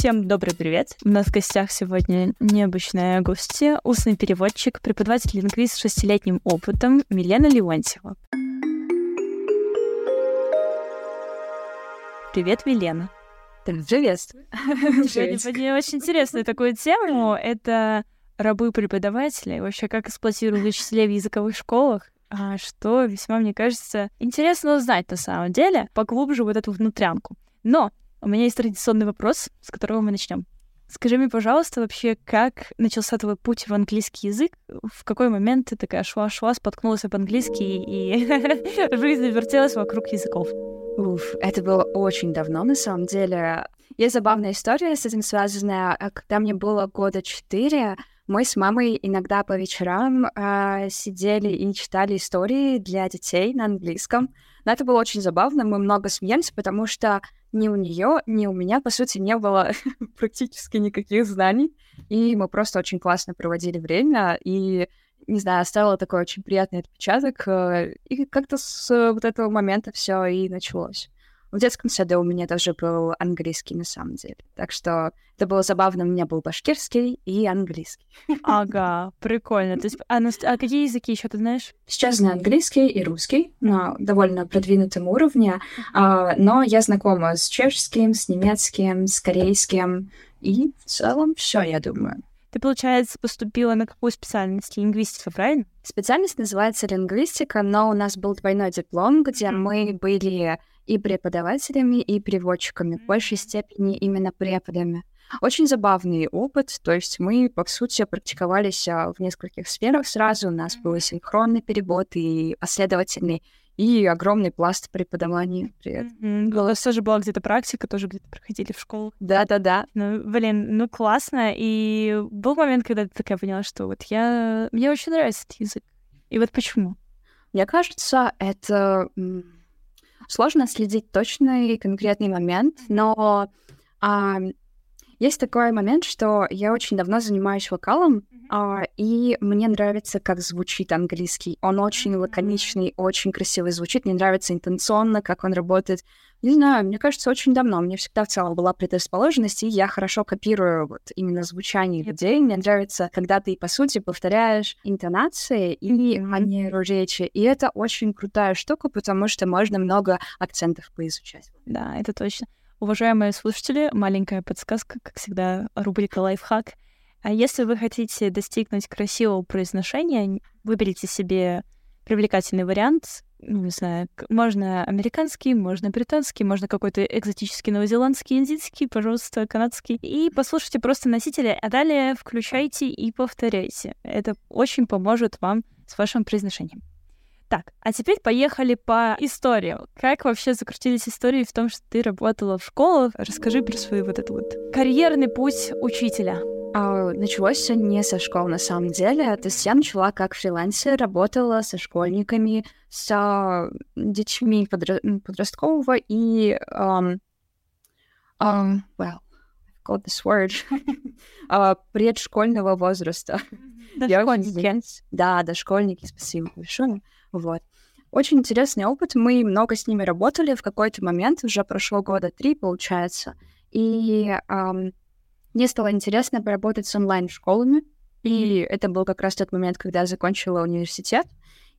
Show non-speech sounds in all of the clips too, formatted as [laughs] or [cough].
Всем добрый привет. У нас в гостях сегодня необычная гостья, устный переводчик, преподаватель-лингвист с шестилетним опытом Милена Леонтьева. Привет, Милена. Приветствую. Сегодня очень интересную такую тему. Это рабы преподавателей, вообще как эксплуатируют учителей в языковых школах, а что весьма, мне кажется, интересно узнать на самом деле, поглубже вот эту внутрянку. Но у меня есть традиционный вопрос, с которого мы начнем. Скажи мне, пожалуйста, вообще, как начался твой путь в английский язык? В какой момент ты такая шла-шла, споткнулась об английский, и [laughs] жизнь вертелась вокруг языков? Уф, это было очень давно, на самом деле. Есть забавная история с этим связанная. А когда мне было года четыре, мы с мамой иногда по вечерам э, сидели и читали истории для детей на английском. Но это было очень забавно, мы много смеялись, потому что ни у нее, ни у меня, по сути, не было [laughs] практически никаких знаний. И мы просто очень классно проводили время, и, не знаю, оставила такой очень приятный отпечаток. Э, и как-то с вот этого момента все и началось. В детском саду у меня тоже был английский, на самом деле. Так что это было забавно. У меня был башкирский и английский. Ага, прикольно. То есть, а, ну, а какие языки еще ты знаешь? Сейчас знаю английский и русский на довольно продвинутом уровне, а, но я знакома с чешским, с немецким, с корейским, и в целом все, я думаю. Ты, получается, поступила на какую специальность? Лингвистика, правильно? Специальность называется лингвистика, но у нас был двойной диплом, где мы были и преподавателями, и переводчиками, в большей степени именно преподами. Очень забавный опыт, то есть мы, по сути, практиковались а, в нескольких сферах сразу. У нас был синхронный перевод и последовательный, и огромный пласт преподавания при этом. Mm-hmm. У вас тоже была где-то практика, тоже где-то проходили в школу. Да-да-да. Ну, блин, ну классно. И был момент, когда ты такая поняла, что вот я... Мне очень нравится этот язык. И вот почему? Мне кажется, это Сложно следить точный конкретный момент, но а, есть такой момент, что я очень давно занимаюсь вокалом, а, и мне нравится, как звучит английский. Он очень лаконичный, очень красиво звучит. Мне нравится интенционно, как он работает. Не знаю, мне кажется, очень давно. Мне всегда в целом была предрасположенность, и я хорошо копирую вот именно звучание людей. Мне нравится, когда ты, по сути, повторяешь интонации и манеру речи. И это очень крутая штука, потому что можно много акцентов поизучать. Да, это точно. Уважаемые слушатели, маленькая подсказка, как всегда, рубрика «Лайфхак». А если вы хотите достигнуть красивого произношения, выберите себе привлекательный вариант, ну, не знаю, можно американский, можно британский, можно какой-то экзотический новозеландский, индийский, пожалуйста, канадский. И послушайте просто носители, а далее включайте и повторяйте. Это очень поможет вам с вашим произношением. Так, а теперь поехали по истории. Как вообще закрутились истории в том, что ты работала в школах? Расскажи про свой вот этот вот карьерный путь учителя. А, началось все не со школ на самом деле. То есть я начала как фрилансер, работала со школьниками, с детьми подро- подросткового и um, um, well, got this word uh, [laughs] предшкольного возраста. Дошкольники. Да, дошкольники, спасибо большое. Вот. Очень интересный опыт. Мы много с ними работали. В какой-то момент, уже прошло года три, получается. И um, мне стало интересно поработать с онлайн-школами, и это был как раз тот момент, когда я закончила университет.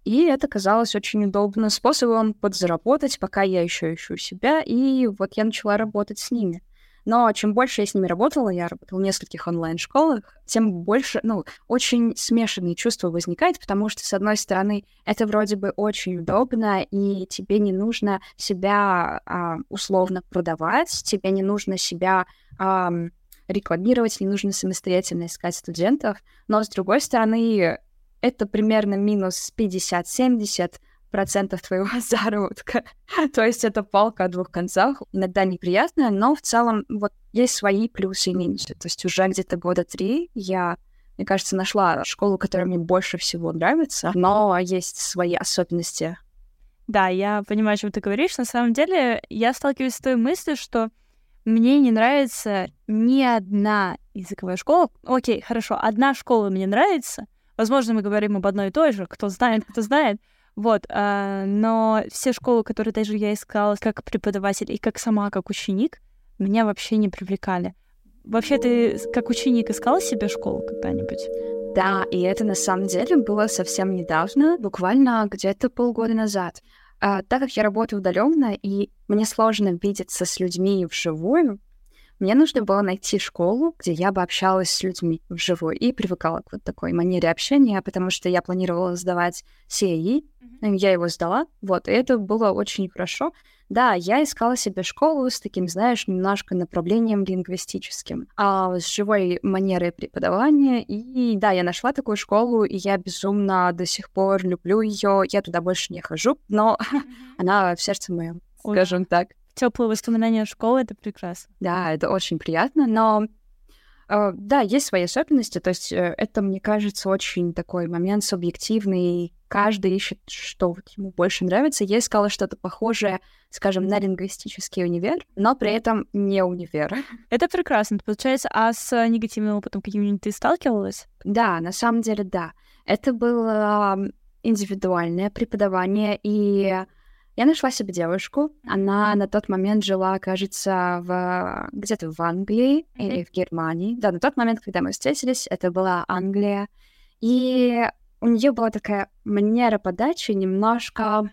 И это казалось очень удобным способом подзаработать, пока я еще ищу себя, и вот я начала работать с ними. Но чем больше я с ними работала, я работала в нескольких онлайн-школах, тем больше, ну, очень смешанные чувства возникают, потому что, с одной стороны, это вроде бы очень удобно, и тебе не нужно себя а, условно продавать, тебе не нужно себя... А, рекламировать, не нужно самостоятельно искать студентов. Но, с другой стороны, это примерно минус 50-70 процентов твоего [laughs] заработка. То есть это палка о двух концах. Иногда неприятно, но в целом вот есть свои плюсы и минусы. То есть уже где-то года три я, мне кажется, нашла школу, которая мне больше всего нравится, но есть свои особенности. Да, я понимаю, о чем ты говоришь. На самом деле, я сталкиваюсь с той мыслью, что мне не нравится ни одна языковая школа. Окей, хорошо, одна школа мне нравится. Возможно, мы говорим об одной и той же, кто знает, кто знает. Вот, э, но все школы, которые даже я искала как преподаватель и как сама, как ученик, меня вообще не привлекали. Вообще, ты как ученик искала себе школу когда-нибудь? Да, и это на самом деле было совсем недавно, буквально где-то полгода назад. А, так как я работаю удаленно, и мне сложно видеться с людьми вживую, мне нужно было найти школу, где я бы общалась с людьми вживую и привыкала к вот такой манере общения, потому что я планировала сдавать CAE, mm-hmm. я его сдала, вот, и это было очень хорошо. Да, я искала себе школу с таким, знаешь, немножко направлением лингвистическим, а с живой манерой преподавания. И да, я нашла такую школу, и я безумно до сих пор люблю ее. Я туда больше не хожу, но mm-hmm. [laughs] она в сердце моем, скажем так теплые воспоминания школы, это прекрасно. Да, это очень приятно, но э, да, есть свои особенности, то есть э, это, мне кажется, очень такой момент субъективный, каждый ищет, что вот ему больше нравится. Я искала что-то похожее, скажем, на лингвистический универ, но при этом не универ. Это прекрасно. Получается, а с негативным опытом каким-нибудь ты сталкивалась? Да, на самом деле, да. Это было индивидуальное преподавание, и я нашла себе девушку. Она на тот момент жила, кажется, в где-то в Англии или в Германии. Да, на тот момент, когда мы встретились, это была Англия. И у нее была такая манера подачи немножко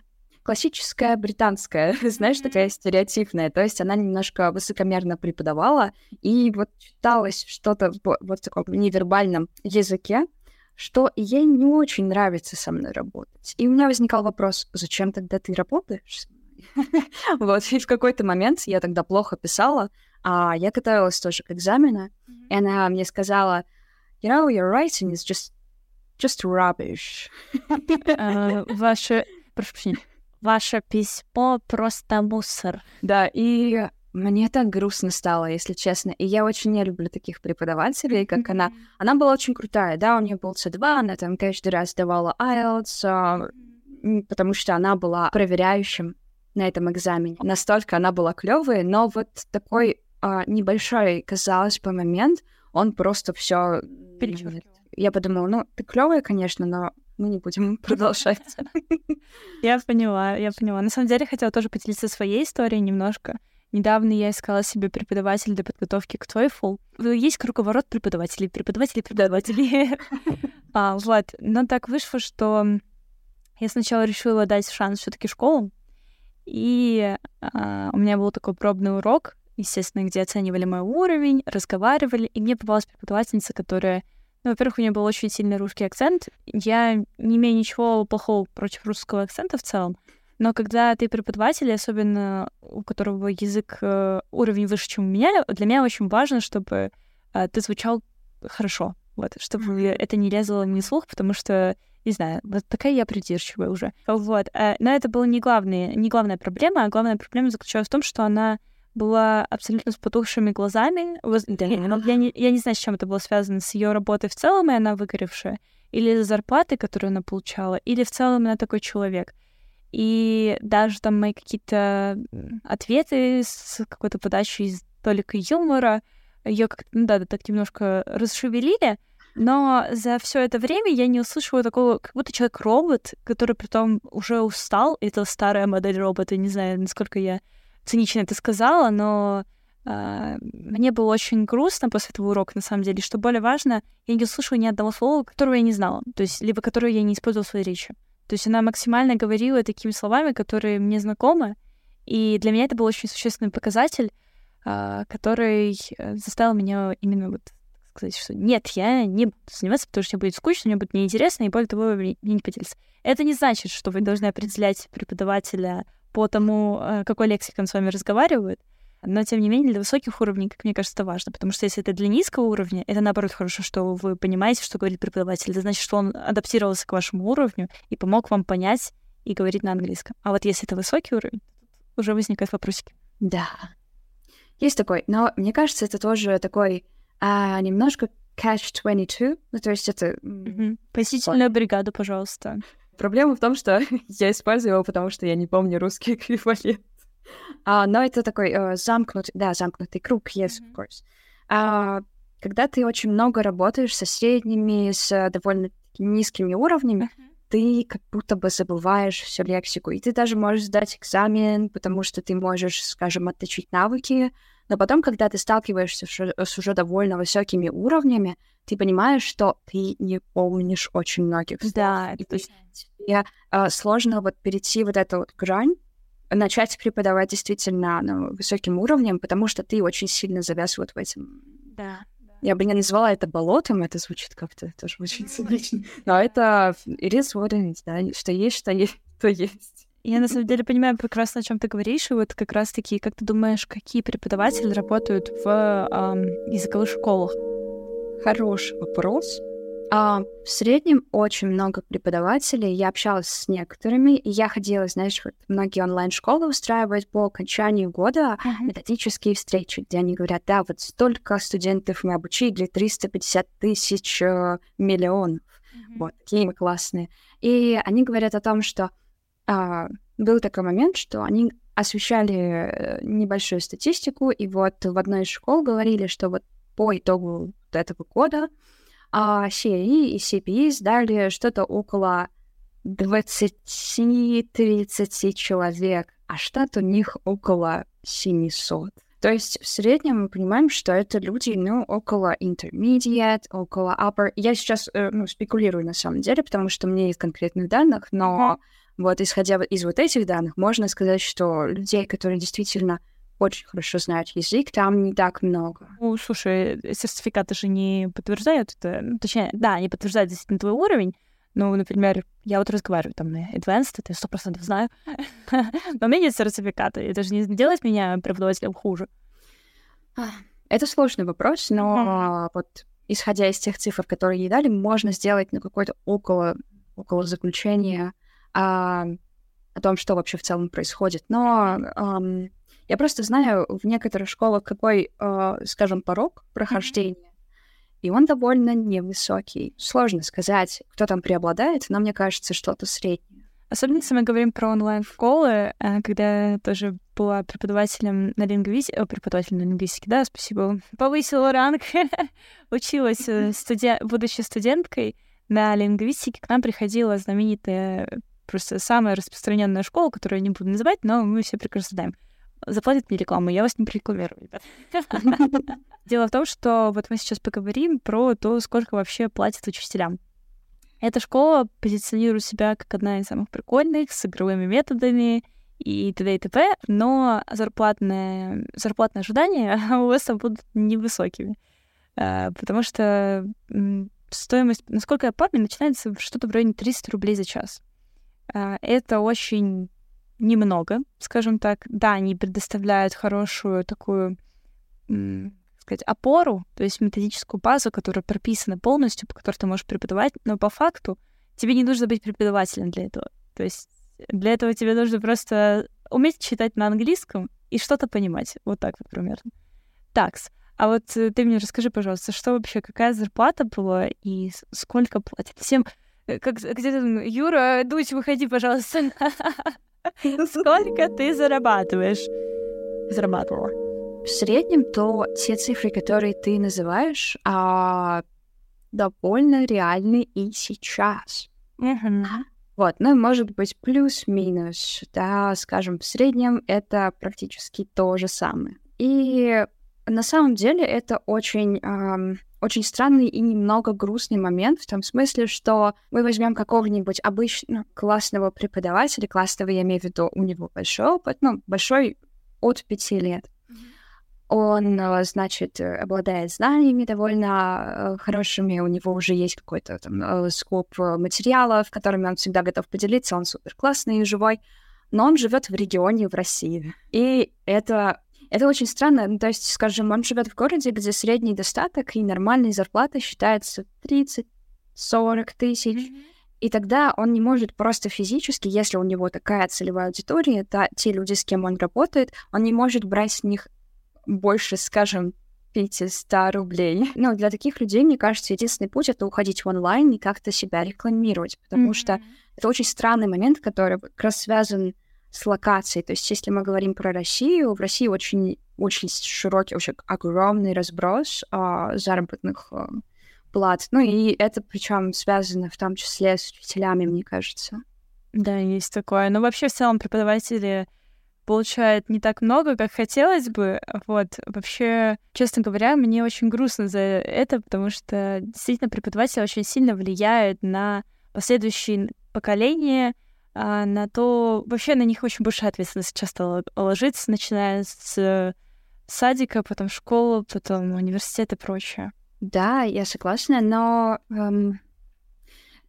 классическая британская, [laughs] знаешь, такая стереотипная. То есть она немножко высокомерно преподавала, и вот читалось что-то вот в таком невербальном языке, что ей не очень нравится со мной работать. И у меня возникал вопрос, зачем тогда ты работаешь [laughs] Вот, и в какой-то момент я тогда плохо писала, а я готовилась тоже к экзамену, и она мне сказала, you know, your writing is just, just rubbish. А, [laughs] ваше, прошу прощения, ваше письмо просто мусор. Да, и мне так грустно стало, если честно. И я очень не люблю таких преподавателей, как mm-hmm. она. Она была очень крутая, да, у нее был C2, она там каждый раз давала IELTS, а, потому что она была проверяющим на этом экзамене. Настолько она была клевая, но вот такой а, небольшой, казалось бы, момент, он просто все Я подумала, ну, ты клевая, конечно, но мы не будем [laughs] продолжать. [laughs] Я поняла, я поняла. На самом деле, хотела тоже поделиться своей историей немножко. Недавно я искала себе преподавателя для подготовки к TOEFL. Есть круговорот преподавателей, преподавателей, преподавателей. [laughs] а, вот. Но так вышло, что я сначала решила дать шанс все таки школу. И а, у меня был такой пробный урок, естественно, где оценивали мой уровень, разговаривали, и мне попалась преподавательница, которая ну, во-первых, у нее был очень сильный русский акцент. Я не имею ничего плохого против русского акцента в целом, но когда ты преподаватель, особенно у которого язык э, уровень выше, чем у меня, для меня очень важно, чтобы э, ты звучал хорошо, вот, чтобы mm-hmm. это не лезло мне слух, потому что не знаю, вот такая я придирчивая уже. Вот. Э, но это была не главная, не главная проблема, а главная проблема заключалась в том, что она была абсолютно с потухшими глазами. Я не, я не знаю, с чем это было связано, с ее работой в целом, и она выгоревшая, или с зарплатой, которую она получала, или в целом она такой человек. И даже там мои какие-то ответы с какой-то подачей с толикой юмора ее как-то, ну да, так немножко расшевелили, но за все это время я не услышала такого, как будто человек-робот, который при том уже устал. Это старая модель робота, не знаю, насколько я цинично это сказала, но э, мне было очень грустно после этого урока, на самом деле. Что более важно, я не услышала ни одного слова, которого я не знала, то есть либо которое я не использовала в своей речи. То есть она максимально говорила такими словами, которые мне знакомы, и для меня это был очень существенный показатель, а, который э, заставил меня именно вот сказать, что нет, я не буду заниматься, потому что мне будет скучно, мне будет неинтересно, и более того, мне не поделиться. Это не значит, что вы должны определять преподавателя по тому, э, какой лексикой он с вами разговаривает, но, тем не менее, для высоких уровней, как мне кажется, это важно, потому что если это для низкого уровня, это, наоборот, хорошо, что вы понимаете, что говорит преподаватель. Это значит, что он адаптировался к вашему уровню и помог вам понять и говорить на английском. А вот если это высокий уровень, уже возникают вопросики. Да. Есть такой, но мне кажется, это тоже такой а, немножко catch-22, ну, то есть это... Mm-hmm. Посетительную бригаду, пожалуйста. Проблема в том, что [laughs] я использую его, потому что я не помню русский [laughs] эквивалент. А, но это такой uh, замкнутый, да, замкнутый круг, yes, of course. А, когда ты очень много работаешь со средними, с довольно низкими уровнями, mm-hmm. ты как будто бы забываешь всю лексику. И ты даже можешь сдать экзамен, потому что ты можешь, скажем, отточить навыки, Но потом, когда ты сталкиваешься с уже довольно высокими уровнями, ты понимаешь, что ты не помнишь очень многих. Да, это точно. Тебе э, сложно вот перейти вот эту вот грань, начать преподавать действительно ну, высоким уровнем, потому что ты очень сильно завяз вот в этом. Да. Я бы не назвала это болотом, это звучит как-то тоже очень цинично. Но это it is what it is, да, что есть, что есть, то есть. Я на самом деле понимаю прекрасно, о чем ты говоришь, и вот как раз-таки, как ты думаешь, какие преподаватели работают в эм, языковых школах? Хороший вопрос. А, в среднем очень много преподавателей. Я общалась с некоторыми, и я ходила, знаешь, вот многие онлайн-школы устраивают по окончанию года uh-huh. методические встречи, где они говорят, да, вот столько студентов мы обучили, 350 тысяч э, миллионов. Uh-huh. Вот, такие мы классные. И они говорят о том, что а, был такой момент, что они освещали э, небольшую статистику, и вот в одной из школ говорили, что вот по итогу этого года а CAE и CPE сдали что-то около 20-30 человек, а штат у них около 700. То есть в среднем мы понимаем, что это люди, ну, около intermediate, около upper. Я сейчас, э, ну, спекулирую на самом деле, потому что мне нет конкретных данных, но вот исходя из вот этих данных, можно сказать, что людей, которые действительно очень хорошо знают язык, там не так много. Ну, слушай, сертификаты же не подтверждают это, ну, точнее, да, они подтверждают действительно твой уровень, ну, например, я вот разговариваю там на Advanced, это я сто процентов знаю, [laughs] но у меня нет сертификата, это же не делает меня преподавателем хуже. Это сложный вопрос, но вот исходя из тех цифр, которые ей дали, можно сделать ну, какое-то около, около заключения а, о том, что вообще в целом происходит. Но я просто знаю в некоторых школах какой, э, скажем, порог прохождения, mm-hmm. и он довольно невысокий. Сложно сказать, кто там преобладает, но мне кажется, что-то среднее. Особенно, если мы говорим про онлайн-школы, э, когда я тоже была преподавателем на лингвистике, преподавателем на лингвистике, да, спасибо, повысила ранг, [laughs] училась, э, студи... будучи студенткой на лингвистике, к нам приходила знаменитая, просто самая распространенная школа, которую я не буду называть, но мы все прекрасно знаем — заплатит мне рекламу, я вас не прорекламирую, ребят. [laughs] Дело в том, что вот мы сейчас поговорим про то, сколько вообще платят учителям. Эта школа позиционирует себя как одна из самых прикольных, с игровыми методами и т.д. и т.п., но зарплатные, зарплатные ожидания [laughs] у вас там будут невысокими. А, потому что стоимость, насколько я помню, начинается что-то в районе 300 рублей за час. А, это очень немного, скажем так. Да, они предоставляют хорошую такую, сказать, опору, то есть методическую базу, которая прописана полностью, по которой ты можешь преподавать, но по факту тебе не нужно быть преподавателем для этого. То есть для этого тебе нужно просто уметь читать на английском и что-то понимать. Вот так вот примерно. Такс. А вот э, ты мне расскажи, пожалуйста, что вообще, какая зарплата была и сколько платят? Всем, как, где то Юра, Дудь, выходи, пожалуйста. [laughs] Сколько ты зарабатываешь? Зарабатывала. В среднем то те цифры, которые ты называешь, а, довольно реальны и сейчас. Mm-hmm. Вот, ну, может быть, плюс-минус, да, скажем, в среднем это практически то же самое. И на самом деле это очень эм, очень странный и немного грустный момент в том смысле, что мы возьмем какого-нибудь обычного классного преподавателя, классного я имею в виду, у него большой опыт, ну, большой от пяти лет. Он, э, значит, обладает знаниями довольно э, хорошими, у него уже есть какой-то там э, скоп материалов, которыми он всегда готов поделиться, он супер классный и живой, но он живет в регионе в России. И это это очень странно. Ну, то есть, скажем, он живет в городе, где средний достаток и нормальная зарплата считается 30-40 тысяч. Mm-hmm. И тогда он не может просто физически, если у него такая целевая аудитория, это те люди, с кем он работает, он не может брать с них больше, скажем, 500 рублей. Ну, для таких людей, мне кажется, единственный путь — это уходить в онлайн и как-то себя рекламировать, потому mm-hmm. что это очень странный момент, который как раз связан с локацией. То есть, если мы говорим про Россию, в России очень, очень широкий, очень огромный разброс а, заработных а, плат. Ну и это причем связано в том числе с учителями, мне кажется. Да, есть такое. Но вообще в целом преподаватели получает не так много, как хотелось бы. Вот, вообще, честно говоря, мне очень грустно за это, потому что действительно преподаватели очень сильно влияют на последующие поколения, на то... Вообще на них очень большая ответственность часто ложится, начиная с садика, потом школу, потом университет и прочее. Да, я согласна, но эм,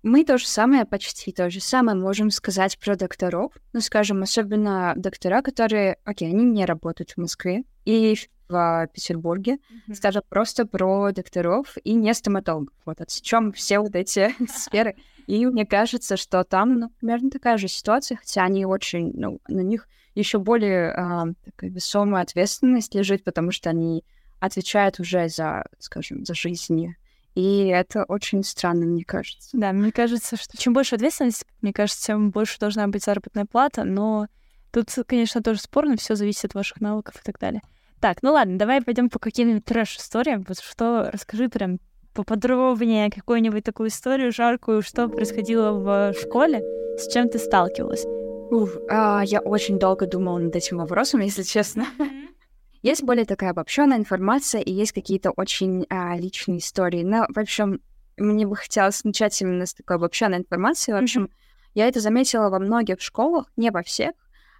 мы то же самое, почти то же самое можем сказать про докторов. Ну, скажем, особенно доктора, которые, окей, они не работают в Москве и в Петербурге. Mm-hmm. Скажем просто про докторов и не стоматологов. Вот отсечем все вот эти [laughs] сферы. И мне кажется, что там, ну, примерно такая же ситуация, хотя они очень, ну, на них еще более э, такая весомая ответственность лежит, потому что они отвечают уже за, скажем, за жизнь и это очень странно, мне кажется. Да, мне кажется, что чем больше ответственность, мне кажется, тем больше должна быть заработная плата, но тут, конечно, тоже спорно, все зависит от ваших навыков и так далее. Так, ну ладно, давай пойдем по каким-нибудь трэш-историям. Вот что, расскажи прям поподробнее какую-нибудь такую историю жаркую, что происходило в школе, с чем ты сталкивалась. Уф, а, я очень долго думала над этим вопросом, если честно. [laughs] Есть более такая обобщенная информация и есть какие-то очень а, личные истории. Но, в общем, мне бы хотелось начать именно с такой обобщенной информации. В общем, mm-hmm. я это заметила во многих школах, не во всех,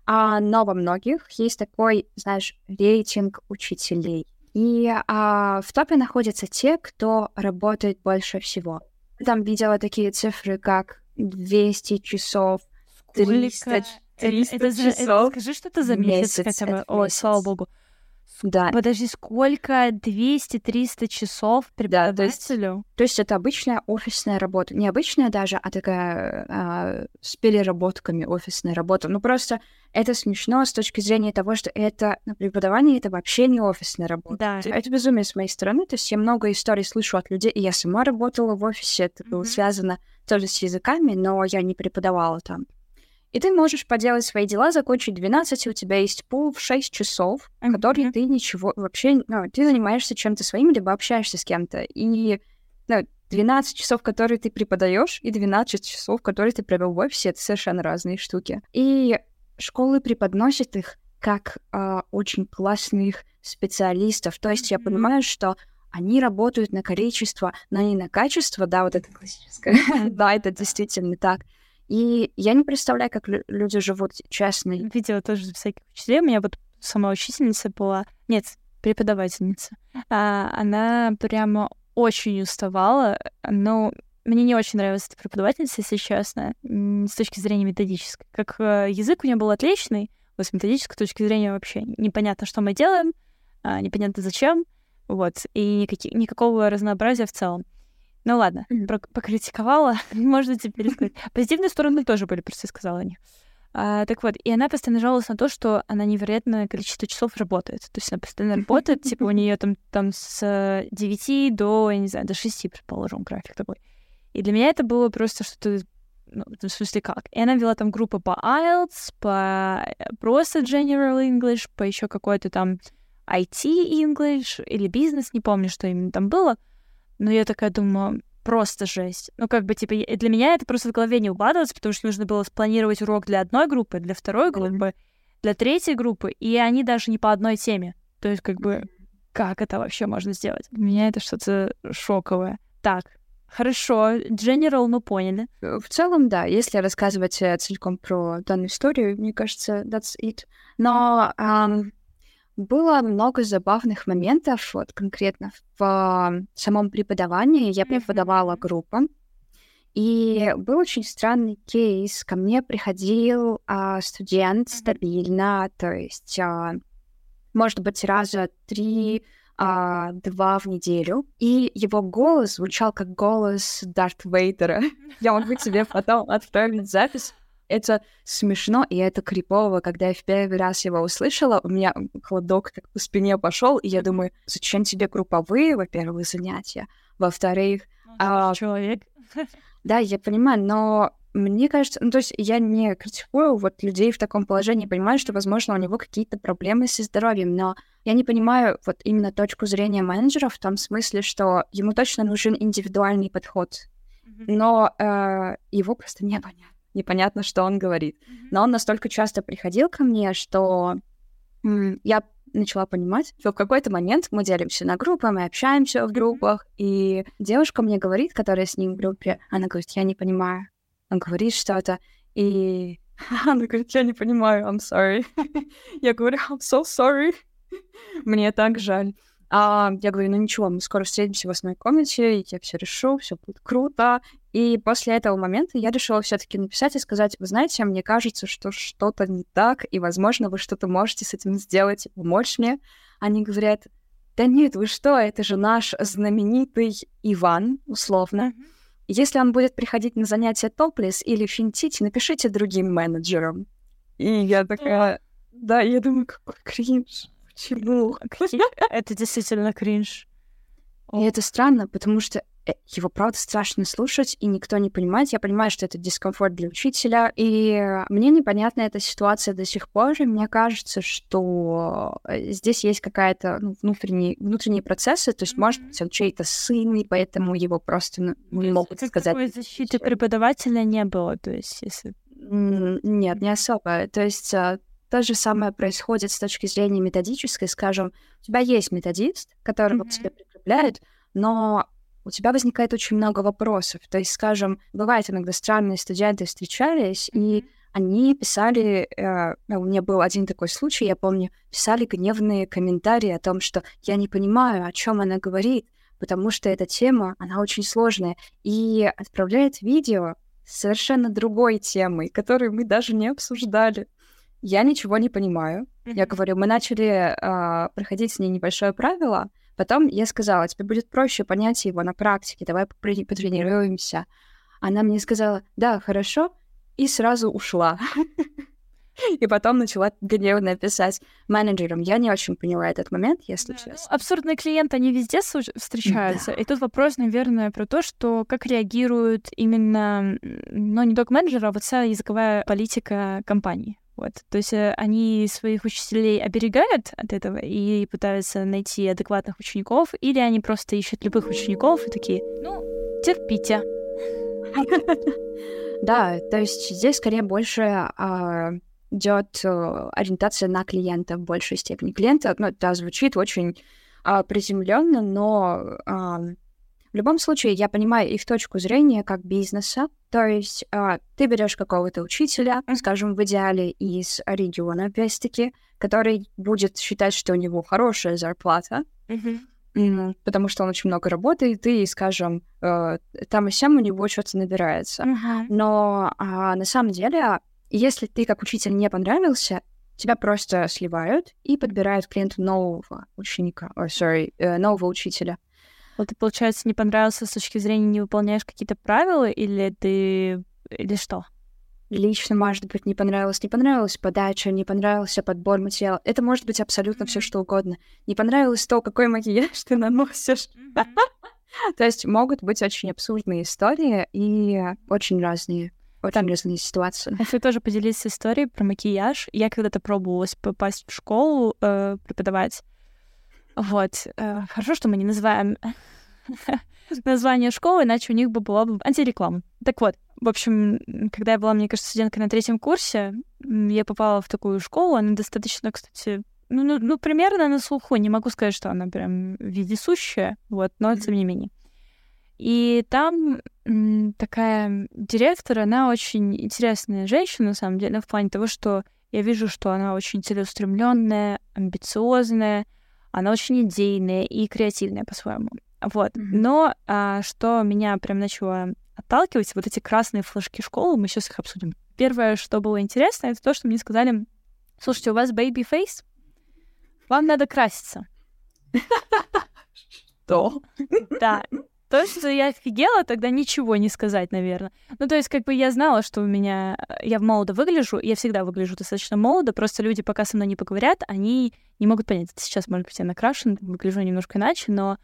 а, но во многих есть такой, знаешь, рейтинг учителей. И а, в топе находятся те, кто работает больше всего. Там видела такие цифры, как 200 часов, 300, 300 это, часов. Это, скажи, что это за месяц, месяц хотя бы. Ой, слава богу. Да. Подожди, сколько? 200-300 часов преподавателю? Да, то есть, то есть это обычная офисная работа. Не обычная даже, а такая а, с переработками офисная работа. Ну просто это смешно с точки зрения того, что это на преподавание это вообще не офисная работа. Да. Это безумие с моей стороны. То есть я много историй слышу от людей, и я сама работала в офисе, это mm-hmm. было связано тоже с языками, но я не преподавала там. И ты можешь поделать свои дела, закончить 12, и у тебя есть пул в 6 часов, в которые ты ничего вообще... Ну, ты занимаешься чем-то своим, либо общаешься с кем-то. И ну, 12 часов, которые ты преподаешь, и 12 часов, которые ты провел в офисе, это совершенно разные штуки. И школы преподносят их как э, очень классных специалистов. То есть я понимаю, что они работают на количество, но не на качество, да, вот это классическое. [laughs] да, это действительно так. И я не представляю, как люди живут честно. Видела тоже всяких учителей. У меня вот сама учительница была... Нет, преподавательница. А, она прямо очень уставала. Но мне не очень нравилась эта преподавательница, если честно, с точки зрения методической. Как э, язык у нее был отличный, вот с методической точки зрения вообще непонятно, что мы делаем, а, непонятно зачем, вот, и никаких, никакого разнообразия в целом. Ну ладно, mm-hmm. покритиковала, [laughs] можно теперь [laughs] сказать. Позитивные стороны тоже были, просто сказала о них. А, так вот, и она постоянно жаловалась на то, что она невероятное количество часов работает. То есть она постоянно работает, типа у нее там, там с 9 до, я не знаю, до 6, предположим, график такой. И для меня это было просто что-то ну, в смысле как? И она вела там группы по IELTS, по э, просто General English, по еще какой-то там IT English или бизнес, не помню, что именно там было. Но я такая думаю, просто жесть. Ну, как бы, типа, для меня это просто в голове не укладывается, потому что нужно было спланировать урок для одной группы, для второй группы, для третьей группы, и они даже не по одной теме. То есть, как бы, как это вообще можно сделать? Для меня это что-то шоковое. Так, Хорошо, General мы поняли. В целом, да, если рассказывать э, целиком про данную историю, мне кажется, that's it. Но um, было много забавных моментов, вот конкретно в самом преподавании. Я преподавала группам, и был очень странный кейс. Ко мне приходил а, студент стабильно, то есть, а, может быть, раза три, а, два в неделю. И его голос звучал как голос Дарт Вейдера. Я могу тебе потом отправить запись это смешно, и это крипово. Когда я в первый раз его услышала, у меня холодок так по спине пошел, и я думаю, зачем тебе групповые, во-первых, занятия, во-вторых... А, человек. Да, я понимаю, но мне кажется, ну, то есть я не критикую вот людей в таком положении, понимаю, что, возможно, у него какие-то проблемы со здоровьем, но я не понимаю вот именно точку зрения менеджера в том смысле, что ему точно нужен индивидуальный подход, но э, его просто непонятно непонятно, что он говорит. Но он настолько часто приходил ко мне, что я начала понимать, что в какой-то момент мы делимся на группы, мы общаемся в группах, и девушка мне говорит, которая с ним в группе, она говорит, я не понимаю. Он говорит что-то, и [laughs] она говорит, я не понимаю, I'm sorry. [laughs] я говорю, I'm so sorry. [laughs] Мне так жаль. А, я говорю, ну ничего, мы скоро встретимся в основной комнате, и я все решу, все будет круто. И после этого момента я решила все-таки написать и сказать, вы знаете, мне кажется, что что-то не так, и, возможно, вы что-то можете с этим сделать, помочь мне. Они говорят, да нет, вы что, это же наш знаменитый Иван, условно. Если он будет приходить на занятия топлес или финтить, напишите другим менеджерам. И я такая, да, я думаю, какой кринж. Почему? [laughs] Это действительно кринж. И это странно, потому что э, его правда страшно слушать, и никто не понимает. Я понимаю, что это дискомфорт для учителя, и мне непонятна эта ситуация до сих пор. И мне кажется, что э, здесь есть какая-то ну, внутренний, внутренние процессы, то есть, может быть, он чей-то сын, и поэтому его просто ну, не могут сказать. Такой защиты преподавателя не было, то есть, если... Нет, не особо. То есть то же самое происходит с точки зрения методической. Скажем, у тебя есть методист, которого mm-hmm. тебе прикрепляют, но у тебя возникает очень много вопросов. То есть, скажем, бывает иногда странные студенты встречались, mm-hmm. и они писали, э, у меня был один такой случай, я помню, писали гневные комментарии о том, что я не понимаю, о чем она говорит, потому что эта тема, она очень сложная, и отправляет видео с совершенно другой темой, которую мы даже не обсуждали я ничего не понимаю. Mm-hmm. Я говорю, мы начали э, проходить с ней небольшое правило, потом я сказала, тебе будет проще понять его на практике, давай потренируемся. Она мне сказала, да, хорошо, и сразу ушла. [laughs] И потом начала гневно писать менеджерам. Я не очень поняла этот момент, если да, честно. Ну, абсурдные клиенты, они везде встречаются. Да. И тут вопрос, наверное, про то, что как реагируют именно, ну, не только менеджеры, а вот вся языковая политика компании. Вот. То есть э, они своих учителей оберегают от этого и пытаются найти адекватных учеников, или они просто ищут любых учеников и такие, ну, терпите. [laughs] Да, то есть здесь скорее больше а, идет э, ориентация на клиента в большей степени. Клиента, ну, это звучит очень а, приземленно, но а, в любом случае, я понимаю их точку зрения как бизнеса. То есть э, ты берешь какого-то учителя, скажем, в идеале из региона, опять-таки, который будет считать, что у него хорошая зарплата, mm-hmm. потому что он очень много работает, и, скажем, э, там и сям у него что-то набирается. Mm-hmm. Но э, на самом деле, если ты как учитель не понравился, тебя просто сливают и подбирают клиенту нового ученика, or, sorry, э, нового учителя. Вот ты, получается, не понравился с точки зрения не выполняешь какие-то правила, или ты... или что? Лично, может быть, не понравилось, не понравилась подача, не понравился подбор материала. Это может быть абсолютно все что угодно. Не понравилось то, какой макияж ты [laughs] наносишь. [laughs] То есть могут быть очень абсурдные истории и очень разные. Очень разные ситуации. Хочу тоже поделиться историей про макияж. Я когда-то пробовалась попасть в школу э, преподавать. Вот. Э, хорошо, что мы не называем [laughs] название школы, иначе у них бы была бы антиреклама. Так вот, в общем, когда я была, мне кажется, студенткой на третьем курсе, я попала в такую школу, она достаточно, кстати, ну, ну, ну примерно на слуху. Не могу сказать, что она прям вездесущая, вот, но тем не менее. И там такая директор, она очень интересная женщина, на самом деле, в плане того, что я вижу, что она очень целеустремленная, амбициозная, она очень идейная и креативная по-своему. Вот. Mm-hmm. Но а, что меня прям начало отталкивать, вот эти красные флажки школы, мы сейчас их обсудим. Первое, что было интересно, это то, что мне сказали, слушайте, у вас baby face, вам надо краситься. Что? Да. То есть я офигела тогда ничего не сказать, наверное. Ну, то есть, как бы я знала, что у меня... Я молодо выгляжу, я всегда выгляжу достаточно молодо, просто люди, пока со мной не поговорят, они не могут понять. Сейчас, может быть, я накрашена, выгляжу немножко иначе, но,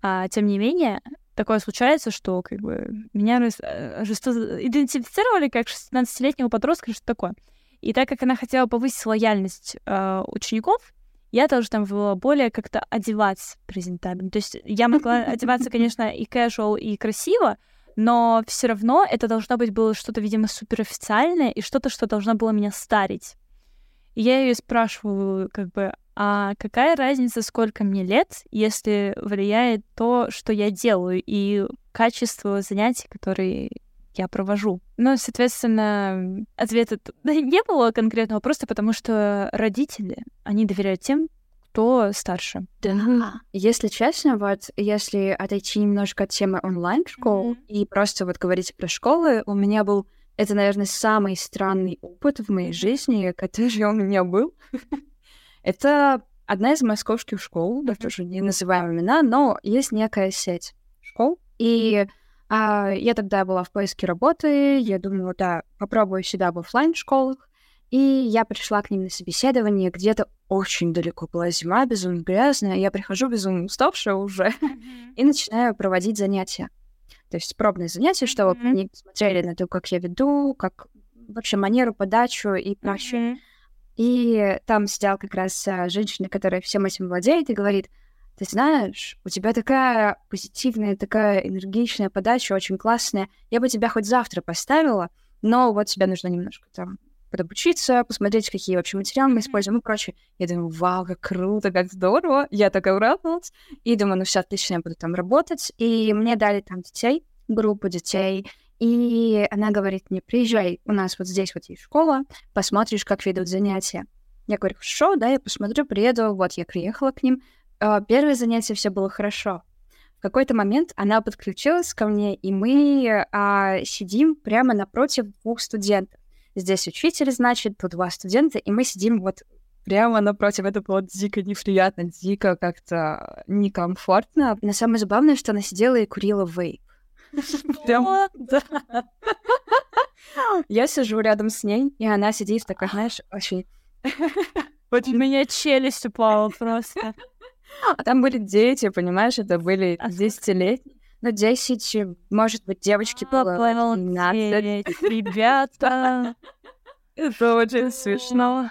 а, тем не менее, такое случается, что как бы меня э, идентифицировали как 16-летнего подростка, что такое. И так как она хотела повысить лояльность э, учеников, я должна была более как-то одеваться презентабельно. То есть я могла [laughs] одеваться, конечно, и casual, и красиво, но все равно это должно быть было что-то, видимо, суперофициальное и что-то, что должно было меня старить. И я ее спрашиваю, как бы, а какая разница, сколько мне лет, если влияет то, что я делаю, и качество занятий, которые я провожу. Ну, соответственно, ответа [laughs] не было конкретного, просто потому что родители, они доверяют тем, кто старше. Да. Если честно, вот если отойти немножко от темы онлайн-школ mm-hmm. и просто вот говорить про школы, у меня был это, наверное, самый странный опыт в моей жизни, который у меня был. [laughs] Это одна из московских школ, да, тоже не называем имена, но есть некая сеть школ. И а, я тогда была в поиске работы, я думала, да, попробую себя в офлайн школах и я пришла к ним на собеседование, где-то очень далеко была зима, безумно грязная. Я прихожу безумно уставшая уже mm-hmm. [laughs] и начинаю проводить занятия. То есть пробные занятия, чтобы mm-hmm. они смотрели на то, как я веду, как вообще манеру, подачу и прочее. Mm-hmm. И там сидела как раз а, женщина, которая всем этим владеет, и говорит, ты знаешь, у тебя такая позитивная, такая энергичная подача, очень классная. Я бы тебя хоть завтра поставила, но вот тебе нужно немножко там подобучиться, посмотреть, какие вообще материалы мы используем и прочее. Я думаю, вау, как круто, как здорово. Я такая урадовалась. И думаю, ну все, отлично, я буду там работать. И мне дали там детей, группу детей. И она говорит мне, приезжай, у нас вот здесь вот есть школа, посмотришь, как ведут занятия. Я говорю, хорошо, да, я посмотрю, приеду. Вот я приехала к ним. А, первое занятие все было хорошо. В какой-то момент она подключилась ко мне, и мы а, сидим прямо напротив двух студентов. Здесь учитель, значит, тут два студента, и мы сидим вот прямо напротив. Это было дико неприятно, дико как-то некомфортно. Но самое забавное, что она сидела и курила вейп. [laughs] Прям, [laughs] да. Я сижу рядом с ней, и она сидит такая, знаешь, очень... [laughs] У меня челюсть упала просто. А там были дети, понимаешь, это были 10-летние. Ну, 10, может быть, девочки было 15. Ребята, это очень смешно.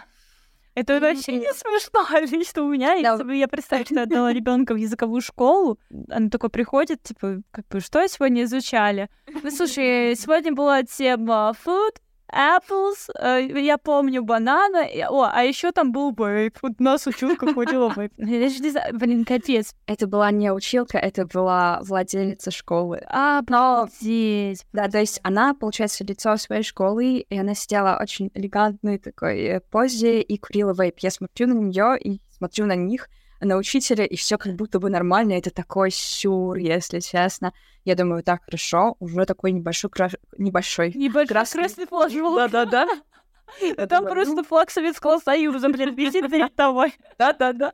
Это вообще не смешно. [laughs] Лично у меня, если бы я представить, что я отдала ребенка в языковую школу, она такой приходит, типа, как бы, что сегодня изучали? Ну, слушай, сегодня была тема food, apples, э, я помню банана, о, а еще там был вейп. Вот у нас училка ходила вейп. Я же не знаю, блин, капец. Это была не училка, это была владелица школы. А, здесь. Да, то есть она, получается, лицо своей школы, и она сидела очень элегантной такой э, позе и курила вейп. Я смотрю на нее и смотрю на них, на учителя, и все как будто бы нормально. Это такой сюр, если честно. Я думаю, так, хорошо, уже такой небольшой, кра... небольшой, небольшой красный, красный флажок. [laughs] Да-да-да. [laughs] Там просто флаг Советского Союза, блин, висит перед тобой. [laughs] Да-да-да.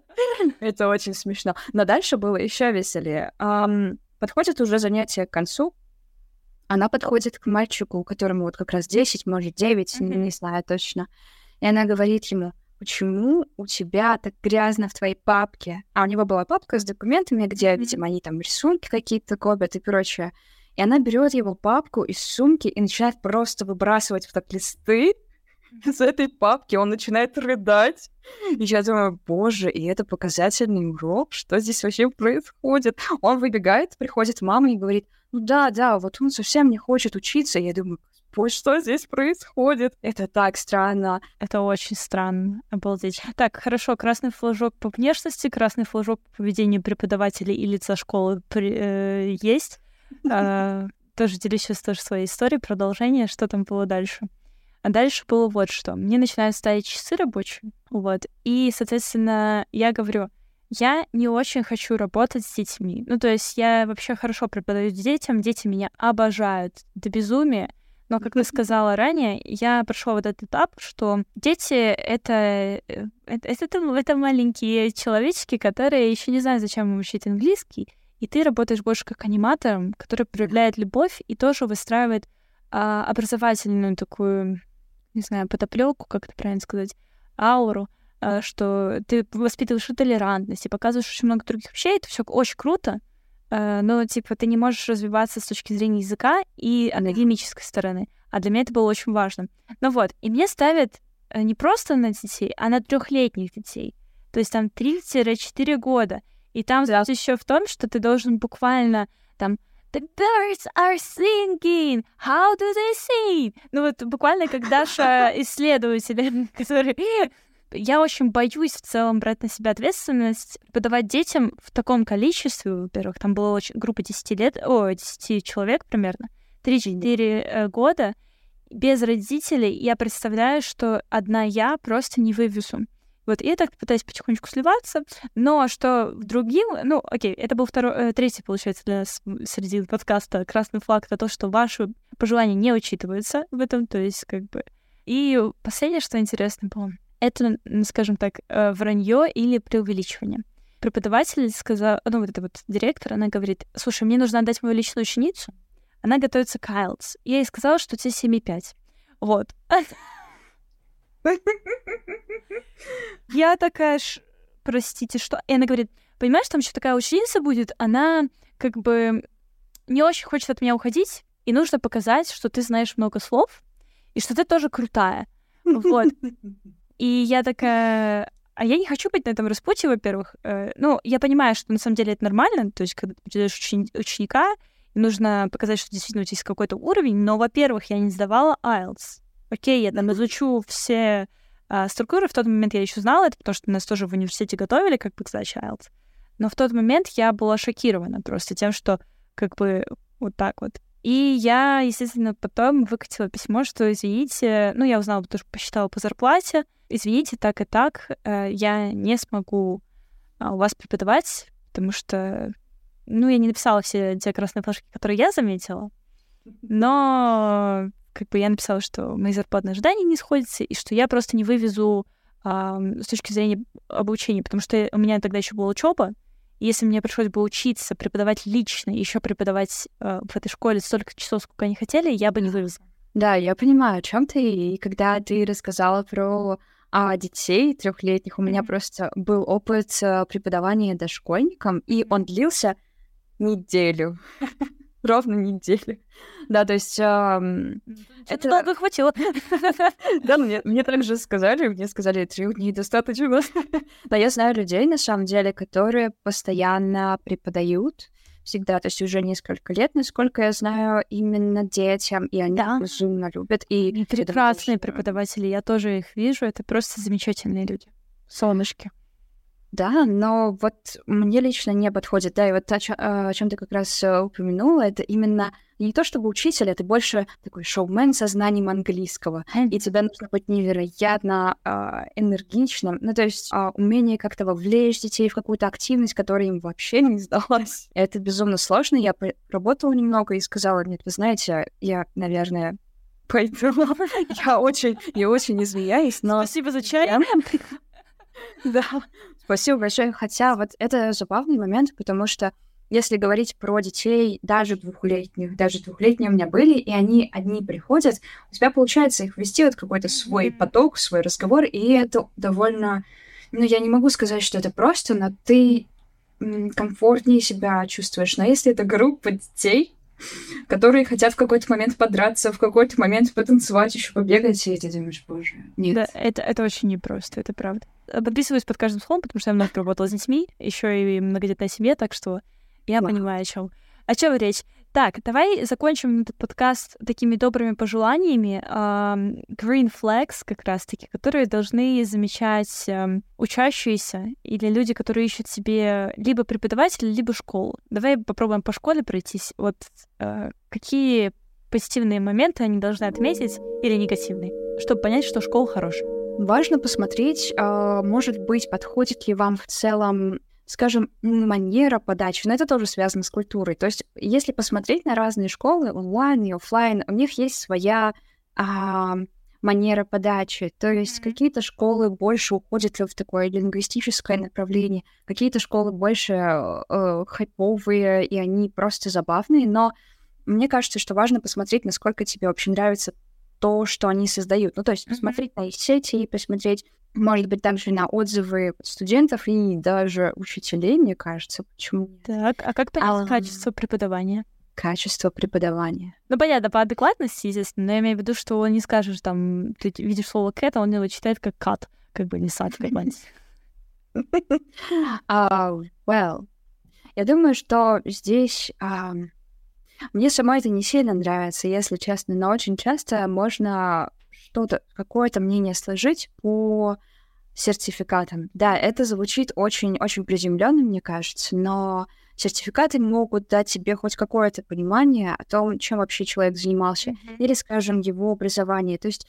Это очень смешно. Но дальше было еще веселее. Подходит уже занятие к концу. Она подходит к мальчику, которому вот как раз 10, может, 9, не знаю точно. И она говорит ему, почему у тебя так грязно в твоей папке? А у него была папка с документами, где, видимо, они там рисунки какие-то копят и прочее. И она берет его папку из сумки и начинает просто выбрасывать в так листы [laughs] из этой папки. Он начинает рыдать. И я думаю, боже, и это показательный урок? Что здесь вообще происходит? Он выбегает, приходит мама и говорит, ну да, да, вот он совсем не хочет учиться. Я думаю, Ой, что здесь происходит? Это так странно. Это очень странно. Обалдеть. Так, хорошо, красный флажок по внешности, красный флажок по поведению преподавателей и лица школы при, э, есть. А, [laughs] тоже делюсь сейчас тоже своей историей, продолжение, что там было дальше. А дальше было вот что. Мне начинают ставить часы рабочие, вот, и, соответственно, я говорю, я не очень хочу работать с детьми. Ну, то есть я вообще хорошо преподаю детям, дети меня обожают до безумия, но, как ты сказала ранее, я прошла вот этот этап, что дети это, э, это, это, это маленькие человечки, которые еще не знают, зачем им учить английский, и ты работаешь больше как аниматором, который проявляет любовь и тоже выстраивает а, образовательную такую, не знаю, подоплеку, как это правильно сказать, ауру, а, что ты воспитываешь толерантность и показываешь очень много других вещей, это все очень круто, Но, типа, ты не можешь развиваться с точки зрения языка и академической стороны. А для меня это было очень важно. Ну вот, и мне ставят э, не просто на детей, а на трехлетних детей. То есть там 3-4 года. И там да. еще в том, что ты должен буквально там The birds are singing. How do they sing? Ну вот буквально как Даша [laughs] исследователь, [laughs] который я очень боюсь в целом брать на себя ответственность, подавать детям в таком количестве, во-первых, там была очень, группа 10 лет, о, 10 человек примерно, 3-4 э, года, без родителей, я представляю, что одна я просто не вывезу. Вот, и я так пытаюсь потихонечку сливаться, но что в другим, ну, окей, это был второй, э, третий, получается, для нас среди подкаста красный флаг, это то, что ваши пожелания не учитываются в этом, то есть, как бы... И последнее, что интересно было, это, скажем так, э, вранье или преувеличивание. Преподаватель сказал, ну, вот это вот директор, она говорит, слушай, мне нужно отдать мою личную ученицу, она готовится к IELTS. Я ей сказала, что тебе 7,5. Вот. [laughs] Я такая, ж, простите, что? И она говорит, понимаешь, там еще такая ученица будет, она как бы не очень хочет от меня уходить, и нужно показать, что ты знаешь много слов, и что ты тоже крутая. Вот. [laughs] И я такая, а я не хочу быть на этом распутье, во-первых. Э, ну, я понимаю, что на самом деле это нормально, то есть, когда ты потеряешь учени- ученика, нужно показать, что действительно у тебя есть какой-то уровень, но, во-первых, я не сдавала IELTS. Окей, я там изучу все а, структуры, в тот момент я еще знала это, потому что нас тоже в университете готовили как бы к сдаче IELTS. Но в тот момент я была шокирована просто тем, что как бы вот так вот. И я, естественно, потом выкатила письмо, что, извините, ну, я узнала, потому что посчитала по зарплате, извините, так и так, э, я не смогу а, у вас преподавать, потому что, ну, я не написала все те красные флажки, которые я заметила, но как бы я написала, что мои зарплатные ожидания не сходятся, и что я просто не вывезу а, с точки зрения обучения, потому что у меня тогда еще была учеба, и если мне пришлось бы учиться, преподавать лично, еще преподавать э, в этой школе столько часов, сколько они хотели, я бы не вывезла. Да, я понимаю, о чем ты. И когда ты рассказала про а, детей трехлетних, у меня просто был опыт э, преподавания дошкольникам, и он длился неделю. [laughs] Ровно неделю. Да, то есть... Эм, это долго хватило. [laughs] Да, мне, также сказали, мне сказали, три дней достаточно. [laughs] Но я знаю людей, на самом деле, которые постоянно преподают, всегда, то есть уже несколько лет, насколько я знаю, именно детям, и они да. безумно любят. И, и прекрасные преподаватели, я тоже их вижу, это просто замечательные люди. Солнышки. Да, но вот мне лично не подходит. Да, и вот то, о чем ты как раз э, упомянула, это именно не то чтобы учитель, это больше такой шоумен со знанием английского. И тебе нужно быть невероятно э, энергичным. Ну, то есть э, умение как-то вовлечь детей в какую-то активность, которая им вообще не сдалась. [laughs] Это безумно сложно. Я работала немного и сказала, нет, вы знаете, я, наверное, пойду. [laughs] я очень, я очень извиняюсь, но... Спасибо за чай. [laughs] [laughs] Да, Спасибо большое. Хотя вот это забавный момент, потому что если говорить про детей, даже двухлетних, даже двухлетние у меня были, и они одни приходят, у тебя получается их вести вот какой-то свой поток, свой разговор, и это довольно... Ну, я не могу сказать, что это просто, но ты комфортнее себя чувствуешь. Но если это группа детей, которые хотят в какой-то момент подраться, в какой-то момент потанцевать, еще побегать, и ты думаешь, боже, нет. Да, это, это очень непросто, это правда. Подписываюсь под каждым словом, потому что я много работала с детьми, еще и многодетная семья, так что я Вау. понимаю, о чем. О чем речь? Так, давай закончим этот подкаст такими добрыми пожеланиями. Green flags как раз-таки, которые должны замечать uh, учащиеся или люди, которые ищут себе либо преподавателя, либо школу. Давай попробуем по школе пройтись. Вот uh, какие позитивные моменты они должны отметить или негативные, чтобы понять, что школа хорошая. Важно посмотреть, а, может быть, подходит ли вам в целом скажем, манера подачи, но это тоже связано с культурой. То есть, если посмотреть на разные школы, онлайн и офлайн, у них есть своя а, манера подачи. То есть, mm-hmm. какие-то школы больше уходят в такое лингвистическое направление, какие-то школы больше э, хайповые, и они просто забавные, но мне кажется, что важно посмотреть, насколько тебе вообще нравится то, что они создают. Ну, то есть посмотреть mm-hmm. на их сети, и посмотреть, может быть, также на отзывы студентов и даже учителей, мне кажется. Почему? Так, а как понять а, качество преподавания? Качество преподавания. Ну, понятно, по адекватности, естественно, но я имею в виду, что он не скажешь, там, ты видишь слово «кэт», а он его читает как «кат», как бы не «сад», как бы. [laughs] Well, я думаю, что здесь Мне самой это не сильно нравится, если честно, но очень часто можно что-то, какое-то мнение сложить по сертификатам. Да, это звучит очень-очень приземленно, мне кажется, но сертификаты могут дать тебе хоть какое-то понимание о том, чем вообще человек занимался, mm-hmm. или, скажем, его образование. То есть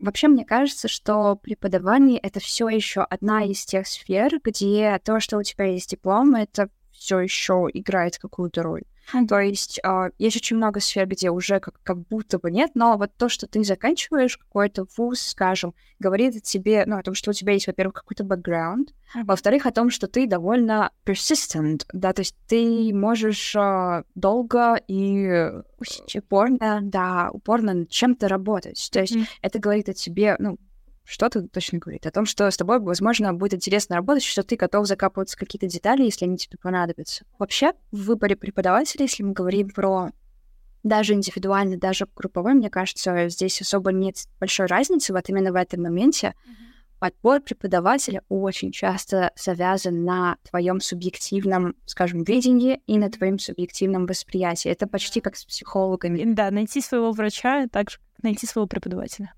Вообще, мне кажется, что преподавание — это все еще одна из тех сфер, где то, что у тебя есть диплом, это все еще играет какую-то роль. То есть э, есть очень много сфер, где уже как, как будто бы нет, но вот то, что ты заканчиваешь какой-то вуз, скажем, говорит о тебе, ну, о том, что у тебя есть, во-первых, какой-то бэкграунд, mm-hmm. во-вторых, о том, что ты довольно persistent, да, то есть ты можешь э, долго и упорно, да, упорно над чем-то работать. То есть mm-hmm. это говорит о тебе, ну, что-то точно говорит о том, что с тобой, возможно, будет интересно работать, что ты готов закапываться в какие-то детали, если они тебе понадобятся. Вообще, в выборе преподавателя, если мы говорим про даже индивидуально, даже групповой, мне кажется, здесь особо нет большой разницы вот именно в этом моменте. Mm-hmm. Подбор преподавателя очень часто завязан на твоем субъективном, скажем, видении и на твоем субъективном восприятии. Это почти как с психологами. Да, найти своего врача, так же, как найти своего преподавателя.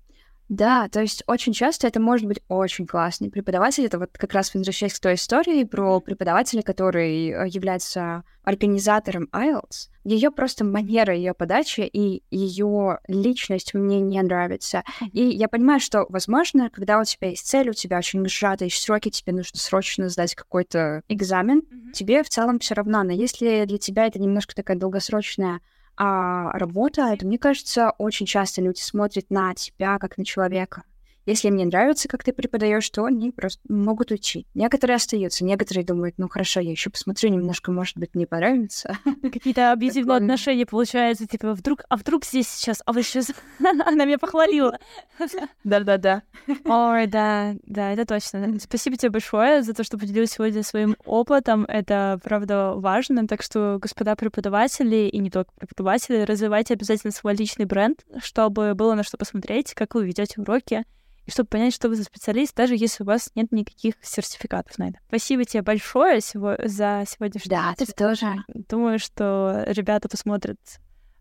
Да, то есть очень часто это может быть очень классный преподаватель. Это вот как раз возвращаясь к той истории про преподавателя, который э, является организатором IELTS. Ее просто манера ее подачи и ее личность мне не нравится. И я понимаю, что, возможно, когда у тебя есть цель, у тебя очень сжатые сроки, тебе нужно срочно сдать какой-то экзамен, mm-hmm. тебе в целом все равно. Но если для тебя это немножко такая долгосрочная а работа, это, мне кажется, очень часто люди смотрят на тебя как на человека. Если им не нравится, как ты преподаешь, то они просто могут уйти. Некоторые остаются, некоторые думают, ну хорошо, я еще посмотрю немножко, может быть, мне понравится. [laughs] Какие-то объективные отношения получаются, типа, вдруг, а вдруг здесь сейчас, а вы сейчас, [laughs] она меня похвалила. [laughs] Да-да-да. Ой, да, да, это точно. Спасибо тебе большое за то, что поделилась сегодня своим опытом. Это, правда, важно. Так что, господа преподаватели, и не только преподаватели, развивайте обязательно свой личный бренд, чтобы было на что посмотреть, как вы ведете уроки, и чтобы понять, что вы за специалист, даже если у вас нет никаких сертификатов на это. Спасибо тебе большое за сегодняшний Да, ты тоже. Думаю, что ребята посмотрят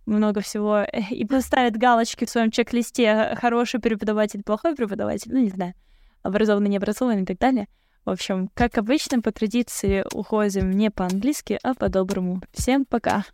много всего и поставят галочки в своем чек-листе хороший преподаватель, плохой преподаватель, ну, не знаю, образованный, необразованный и так далее. В общем, как обычно, по традиции уходим не по-английски, а по-доброму. Всем пока!